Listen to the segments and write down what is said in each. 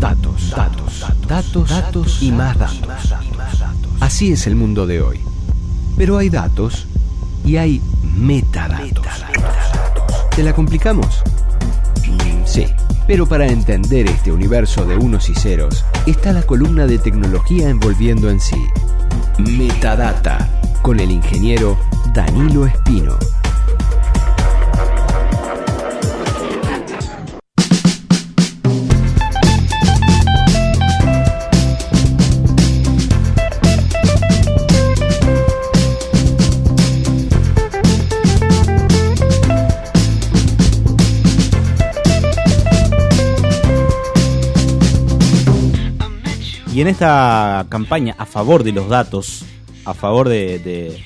Datos, datos, datos, datos y más datos. Así es el mundo de hoy. Pero hay datos y hay metadatos. ¿Te la complicamos? Sí, pero para entender este universo de unos y ceros está la columna de tecnología envolviendo en sí. Metadata, con el ingeniero Danilo Espino. Y en esta campaña a favor de los datos, a favor de, de-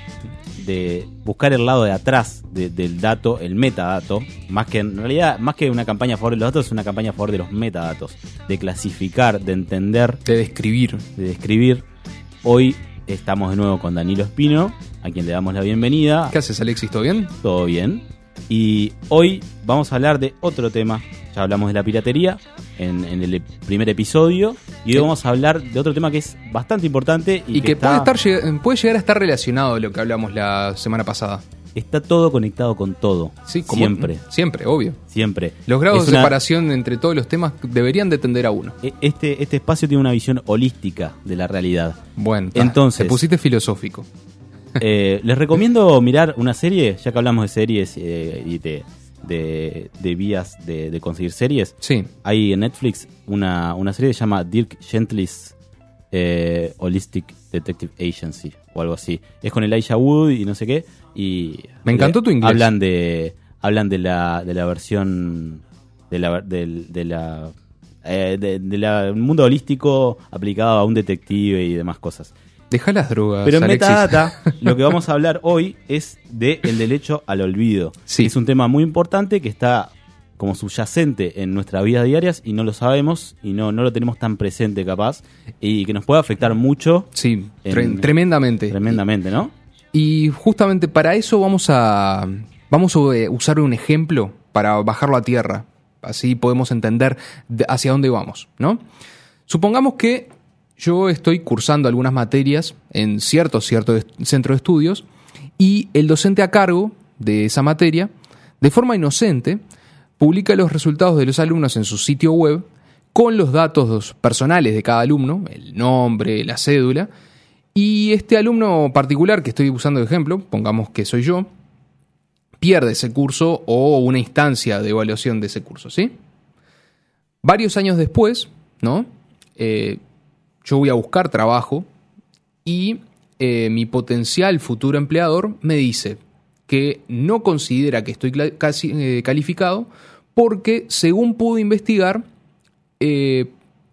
de buscar el lado de atrás de- del dato, el metadato, más que en realidad, más que una campaña a favor de los datos, es una campaña a favor de los metadatos, de clasificar, de entender, De describir. de describir. Hoy estamos de nuevo con Danilo Espino, a quien le damos la bienvenida. ¿Qué haces, Alexis? ¿Todo bien? Todo bien. Y hoy vamos a hablar de otro tema. Ya hablamos de la piratería en, en el primer episodio. Y hoy vamos a hablar de otro tema que es bastante importante y, Y, que, está, puede, estar, puede llegar a estar relacionado a lo que hablamos la semana pasada. está todo conectado con todo. Sí, como- siempre, Siempre, obvio. siempre. Los grados Es de una- separación entre todos los temas deberían de tender a uno. e- Este, este espacio tiene una visión holística de la realidad. Bueno, Entonces- te pusiste filosófico. Eh, les recomiendo mirar una serie, ya que hablamos de series eh, y de, de, de vías de, de conseguir series. Sí. Hay en Netflix una, una serie que se llama Dirk Gently's eh, Holistic Detective Agency o algo así. Es con Elijah Wood y no sé qué. Y Me encantó tu inglés. Hablan de hablan de la, de la versión de la del- de, la eh, de, de la- un mundo holístico aplicado a un detective y demás cosas. Deja las drogas. Pero en Alexis. Metadata, lo que vamos a hablar hoy es de el derecho al olvido. Sí. Es un tema muy importante que está como subyacente en nuestras vidas diarias y no lo sabemos y no, no lo tenemos tan presente capaz y que nos puede afectar mucho Sí, tre- En- tremendamente. tremendamente, ¿no? Y justamente para eso vamos a, vamos a eh, usar un ejemplo para bajarlo a tierra. Así podemos entender de- hacia dónde vamos, ¿no? Supongamos que yo estoy cursando algunas materias en cierto, cierto centro de estudios y el docente a cargo de esa materia, de forma inocente, publica los resultados de los alumnos en su sitio web con los datos personales de cada alumno, el nombre, la cédula, y este alumno particular que estoy usando de ejemplo, pongamos que soy yo, pierde ese curso o una instancia de evaluación de ese curso, ¿sí? Varios años después, ¿no? Eh, yo voy a buscar trabajo y eh, mi potencial futuro empleador me dice que no considera que estoy casi, eh, calificado porque, según pude investigar, eh,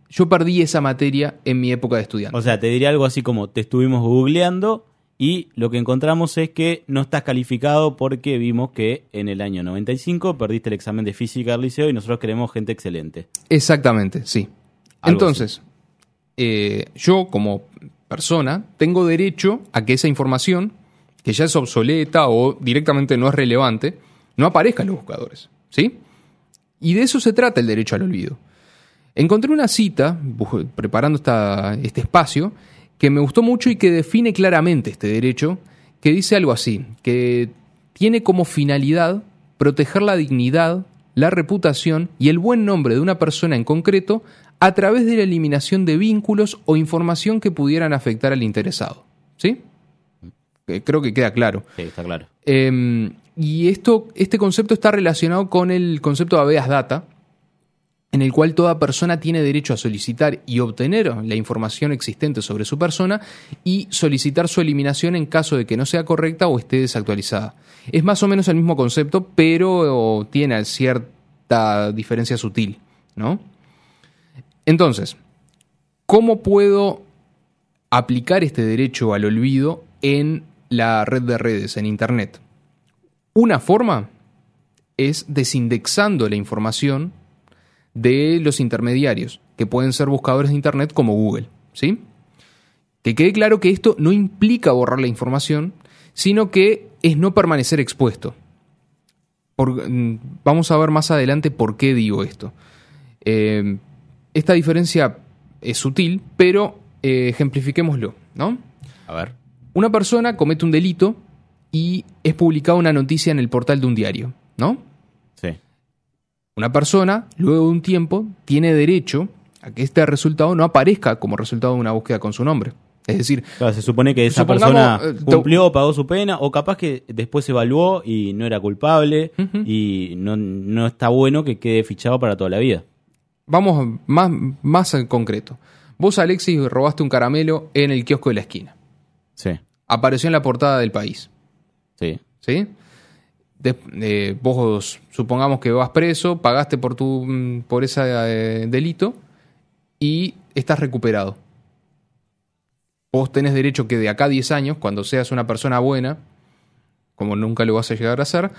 yo perdí esa materia en mi época de estudiante. O sea, te diría algo así como te estuvimos googleando y lo que encontramos es que no estás calificado porque vimos que en el año 95 perdiste el examen de física del liceo y nosotros queremos gente excelente. Exactamente, sí. Algo Entonces, eh, yo como persona tengo derecho a que esa información, que ya es obsoleta o directamente no es relevante, no aparezca en los buscadores. ¿Sí? Y de eso se trata el derecho al olvido. Encontré una cita, preparando esta- este espacio, que me gustó mucho y que define claramente este derecho, que dice algo así, que tiene como finalidad proteger la dignidad, la reputación y el buen nombre de una persona en concreto a través de la eliminación de vínculos o información que pudieran afectar al interesado. ¿Sí? Eh, Creo que queda claro. Sí, está claro. Eh, y esto, este concepto está relacionado con el concepto de habeas data, en el cual toda persona tiene derecho a solicitar y obtener la información existente sobre su persona y solicitar su eliminación en caso de que no sea correcta o esté desactualizada. Es más o menos el mismo concepto, pero tiene cierta diferencia sutil, ¿no? Entonces, ¿cómo puedo aplicar este derecho al olvido en la red de redes, en Internet? Una forma es desindexando la información de los intermediarios, que pueden ser buscadores de Internet como Google. ¿sí? Que quede claro que esto no implica borrar la información, sino que es no permanecer expuesto. Por- mm, vamos a ver más adelante por qué digo esto. Eh, esta diferencia es sutil, pero eh, ejemplifiquémoslo, ¿no? A ver. Una persona comete un delito y es publicada una noticia en el portal de un diario, ¿no? Una persona, luego de un tiempo, tiene derecho a que este resultado no aparezca como resultado de una búsqueda con su nombre. Es decir, Claro, se supone que esa persona eh, cumplió, pagó su pena, o capaz que después se evaluó y no era culpable, y no, no está bueno que quede fichado para toda la vida. vamos más, más en concreto. Vos, Alexis, robaste un caramelo en el kiosco de la esquina. Sí, Apareció en la portada del país. sí. ¿Sí? De- eh, vos supongamos que vas preso, pagaste por tu mm, por ese eh, delito y estás recuperado. Vos tenés derecho que de acá a 10 años, cuando seas una persona buena, como nunca lo vas a llegar a ser,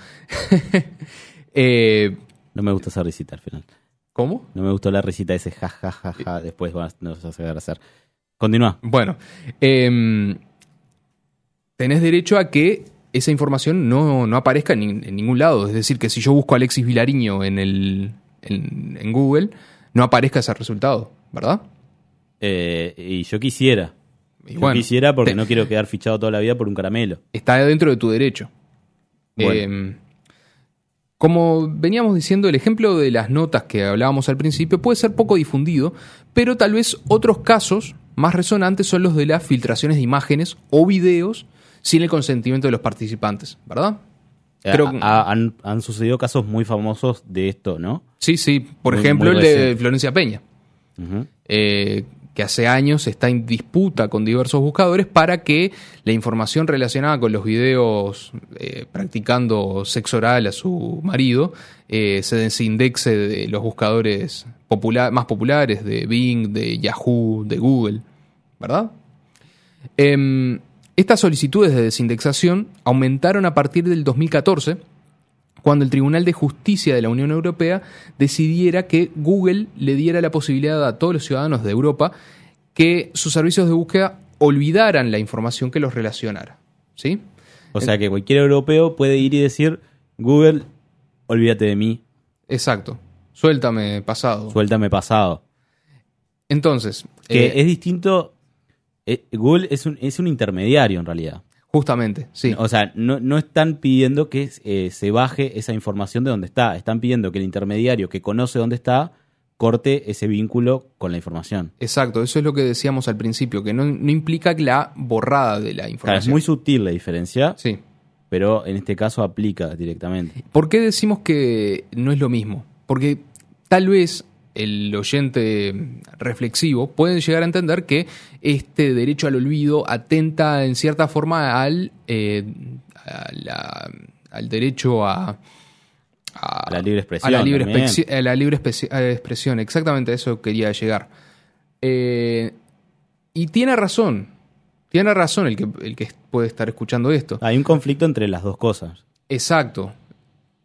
eh, No me gusta esa risita al final. ¿cómo? No me gustó la risita ese ja, ja, ja, ja. Después vas, nos vas a llegar a hacer. Continúa. Bueno, em, tenés derecho a que esa información no, no aparezca en, nin- en ningún lado. Es decir, que si yo busco Alexis Vilariño en, el, en, en Google, no aparezca ese resultado, ¿verdad? Eh, y yo quisiera. Y Yo bueno, quisiera porque te- no quiero quedar fichado toda la vida por un caramelo. Está dentro de tu derecho. Bueno. Em, como veníamos diciendo, el ejemplo de las notas que hablábamos al principio puede ser poco difundido, pero tal vez otros casos más resonantes son los de las filtraciones de imágenes o videos sin el consentimiento de los participantes, ¿verdad? Eh, Creo- ha- han, han sucedido casos muy famosos de esto, ¿no? Sí, sí. Por Muy- ejemplo, muy el de. Florencia Peña, eh, que hace años está en disputa con diversos buscadores para que la información relacionada con los videos eh, practicando sexo oral a su marido eh, se desindexe de los buscadores popula- más populares de Bing, de Yahoo, de Google, ¿verdad? Estas solicitudes de desindexación aumentaron a partir del 2014 cuando el Tribunal de Justicia de la Unión Europea decidiera que Google le diera la posibilidad a todos los ciudadanos de Europa que sus servicios de búsqueda olvidaran la información que los relacionara. ¿Sí? O sea que cualquier europeo puede ir y decir, Google, olvídate de mí, Exacto. Suéltame pasado. suéltame pasado. Entonces, Que eh, es distinto. Eh, Google es un, es un intermediario en realidad. justamente, sí. O sea, no, no están pidiendo que eh, se baje esa información de donde está. Están pidiendo que el intermediario que conoce dónde está corte ese vínculo con la información. Exacto, eso es lo que decíamos al principio, que no, no implica la borrada de la Claro, es información. muy sutil la diferencia, Sí. pero en este caso aplica directamente. ¿Por qué decimos que no es lo mismo? Porque tal vez el oyente reflexivo puede llegar a entender que este derecho al olvido atenta en cierta forma al, eh, a la- al derecho a, A la libre expresión a la libre, a la expresión. Exactamente a eso quería llegar. Eh, y tiene razón. Tiene razón el que, el que puede estar escuchando esto. Hay un conflicto entre las dos cosas. Exacto.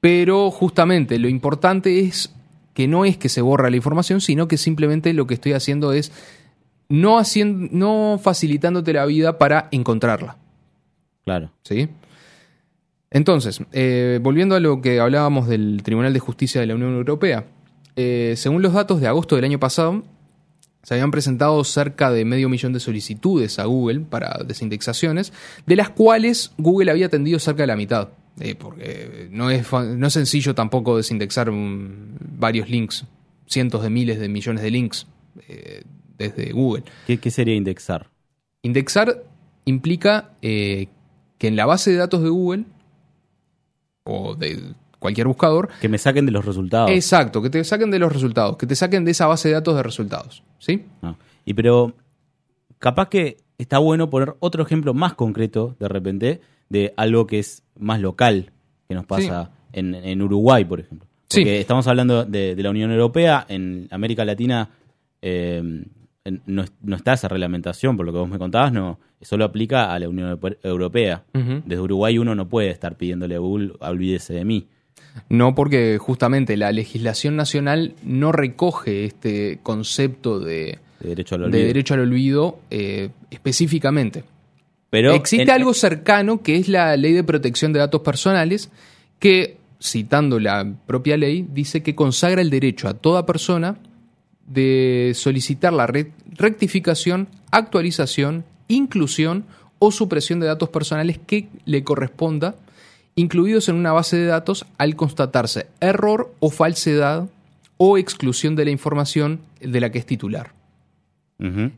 Pero justamente lo importante es que no es que se borra la información, sino que simplemente lo que estoy haciendo es no, haciendo, no facilitándote la vida para encontrarla. Claro. ¿Sí? Entonces, eh, volviendo a lo que hablábamos del Tribunal de Justicia de la Unión Europea, eh, según los datos de agosto del año pasado, se habían presentado cerca de medio millón de solicitudes a Google para desindexaciones, de las cuales Google había atendido cerca de la mitad. Eh, porque no es, no es sencillo tampoco desindexar un- varios links, cientos de miles de millones de links eh, desde Google. ¿Qué, qué sería indexar? Indexar implica eh, que en la base de datos de Google o de cualquier buscador, Que me saquen de los resultados. exacto, que te saquen de los resultados, que te saquen de esa base de datos de resultados, ¿sí? No. Y pero capaz que está bueno poner otro ejemplo más concreto de repente de algo que es más local que nos pasa en, en Uruguay, por ejemplo. Sí. Porque estamos hablando de, de la Unión Europea, en América Latina eh, no, no está esa reglamentación, por lo que vos me contabas, no, solo aplica a la Unión Europe- Europea. Desde Uruguay uno no puede estar pidiéndole a Google, olvídese de mí. No porque justamente la legislación nacional no recoge este concepto de, De derecho al de olvido. derecho al olvido eh, específicamente. Pero Existe en- algo cercano que es la ley de protección de datos personales que, citando la propia ley, dice que consagra el derecho a toda persona de solicitar la re- rectificación, actualización, inclusión o supresión de datos personales que le corresponda, incluidos en una base de datos al constatarse error o falsedad o exclusión de la información de la que es titular. Ujú.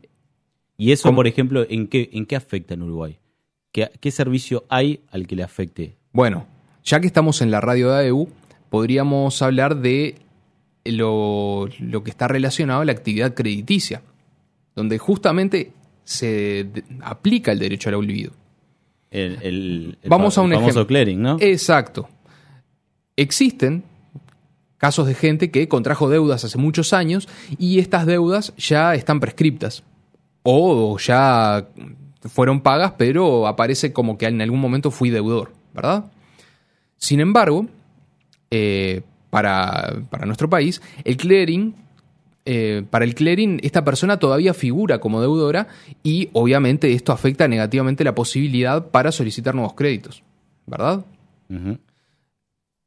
Y eso, ¿Cómo? por ejemplo, ¿en qué, ¿en qué afecta en Uruguay? ¿Qué, ¿Qué servicio hay al que le afecte? Bueno, ya que estamos en la radio de AEU, podríamos hablar de lo, lo que está relacionado a la actividad crediticia, donde justamente se aplica el derecho al olvido. El, el- el Vamos a un el famoso ejemplo. clearing, ¿no? Exacto. Existen casos de gente que contrajo deudas hace muchos años y estas deudas ya están prescriptas o ya fueron pagas, pero aparece como que en algún momento fui deudor, ¿verdad? Sin embargo, eh, para, para nuestro país, el clearing, eh, para el clearing, esta persona todavía figura como deudora y obviamente esto afecta negativamente la posibilidad para solicitar nuevos créditos, ¿verdad?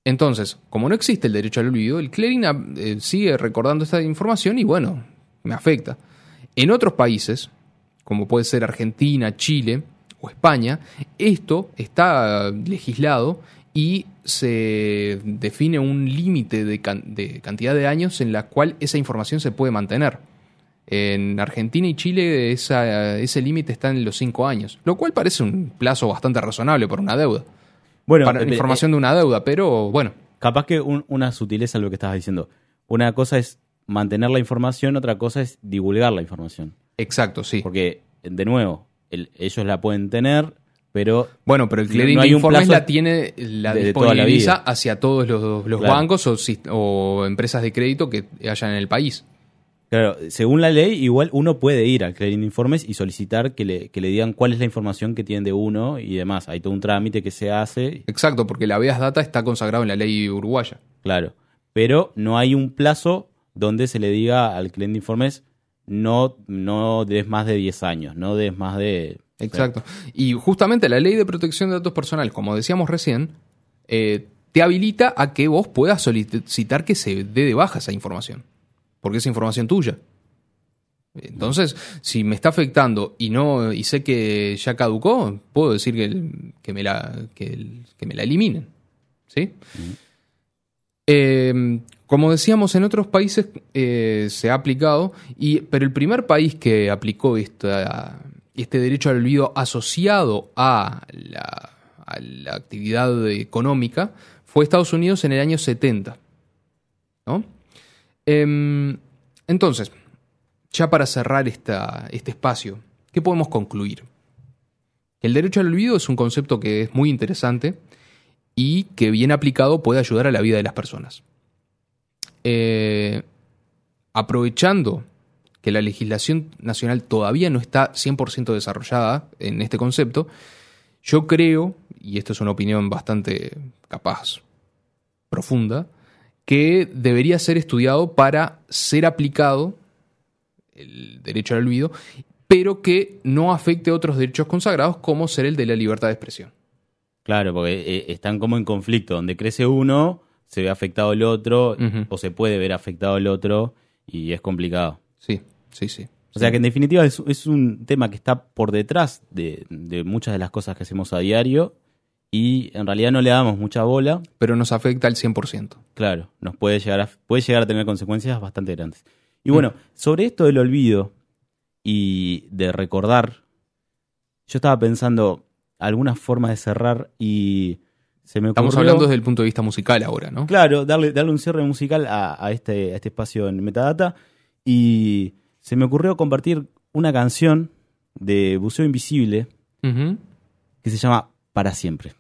Entonces, como no existe el derecho al olvido, el clearing eh, sigue recordando esta información y bueno, me afecta. En otros países, como puede ser Argentina, Chile o España, esto está legislado y se define un límite de, can- de cantidad de años en la cual esa información se puede mantener. En Argentina y Chile esa- ese límite está en los cinco años, lo cual parece un plazo bastante razonable para una deuda Bueno, para eh, información de una deuda, pero bueno, Capaz que un- una sutileza lo que estabas diciendo. Una cosa es mantener la información, otra cosa es divulgar la información. exacto, sí. Porque, de nuevo, el- ellos la pueden tener, pero Bueno, pero el clearing no hay de un informes plazo la tiene, la de- de toda la disponibiliza hacia todos los, los Claro. bancos o, empresas de crédito que hayan en el país. Claro, según la ley, igual uno puede ir al Clearing de Informes y solicitar que le, que le digan cuál es la información que tienen de uno y demás. Hay todo un trámite que se hace, Exacto, porque la habeas data está consagrado en la ley uruguaya. claro. Pero no hay un plazo donde se le diga al de Informes no, no des más de 10 años, no des más de... Exacto. Y justamente la ley de protección de datos personales, como decíamos recién, eh, te habilita a que vos puedas solicitar que se dé de baja esa información. Porque es información tuya. Entonces, si me está afectando y no y sé que ya caducó, puedo decir que, que me, la, que, me la eliminen. ¿Sí? Eh, como decíamos, en otros países eh, se ha aplicado, pero el primer país que aplicó este derecho al olvido asociado a la, actividad económica fue Estados Unidos en el año 70. ¿no? Em, entonces, ya para cerrar esta- este espacio, ¿qué podemos concluir? El derecho al olvido es un concepto que es muy interesante y que bien aplicado puede ayudar a la vida de las personas. Eh, aprovechando que la legislación nacional todavía no está 100% desarrollada en este concepto, yo creo, y esto es una opinión bastante capaz, profunda, que debería ser estudiado para ser aplicado el derecho al olvido, pero que no afecte otros derechos consagrados como ser el de la libertad de expresión. Claro, porque eh, están como en conflicto. Donde crece uno, se ve afectado el otro, o se puede ver afectado el otro, y es complicado. Sí, sí, sí. O sea que en definitiva es, es un tema que está por detrás de, de muchas de las cosas que hacemos a diario y en realidad no le damos mucha bola. Pero nos afecta al 100%. Claro, nos puede llegar a, puede llegar a tener consecuencias bastante grandes. Y bueno, sobre esto del olvido y de recordar, yo estaba pensando algunas formas de cerrar y se me Estamos ocurrió- hablando desde el punto de vista musical ahora, ¿no? Claro, darle, darle un cierre musical a, a este, a este espacio en Metadata. Y se me ocurrió compartir una canción de Buceo Invisible que se llama Para Siempre.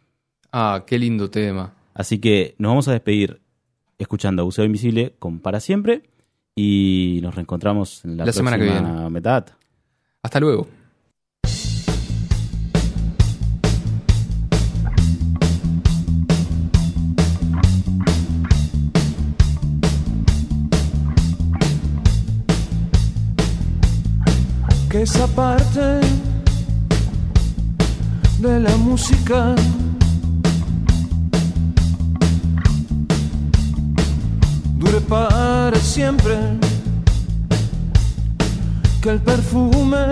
Ah, qué lindo tema. Así que nos vamos a despedir escuchando a Buceo Invisible con Para Siempre y nos reencontramos en la, La semana que próxima Metadata. Hasta luego. esa parte de la música. Dure para siempre que el perfume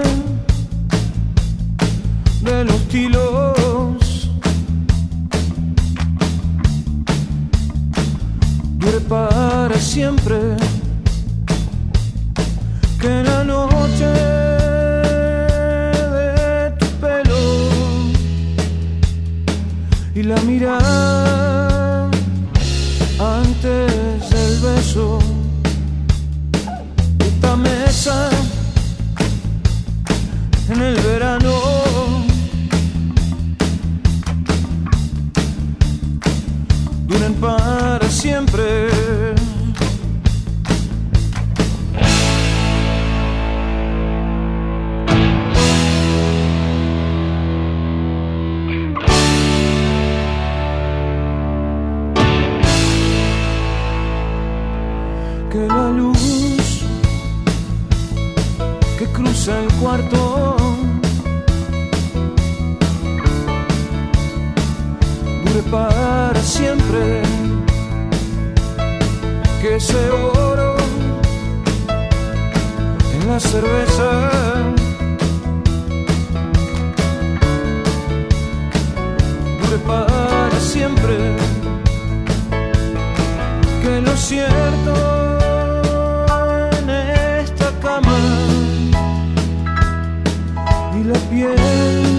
de los tilos dure para siempre la mirada. Dure para siempre que ese oro en la cerveza. Dure para siempre que lo cierto. 远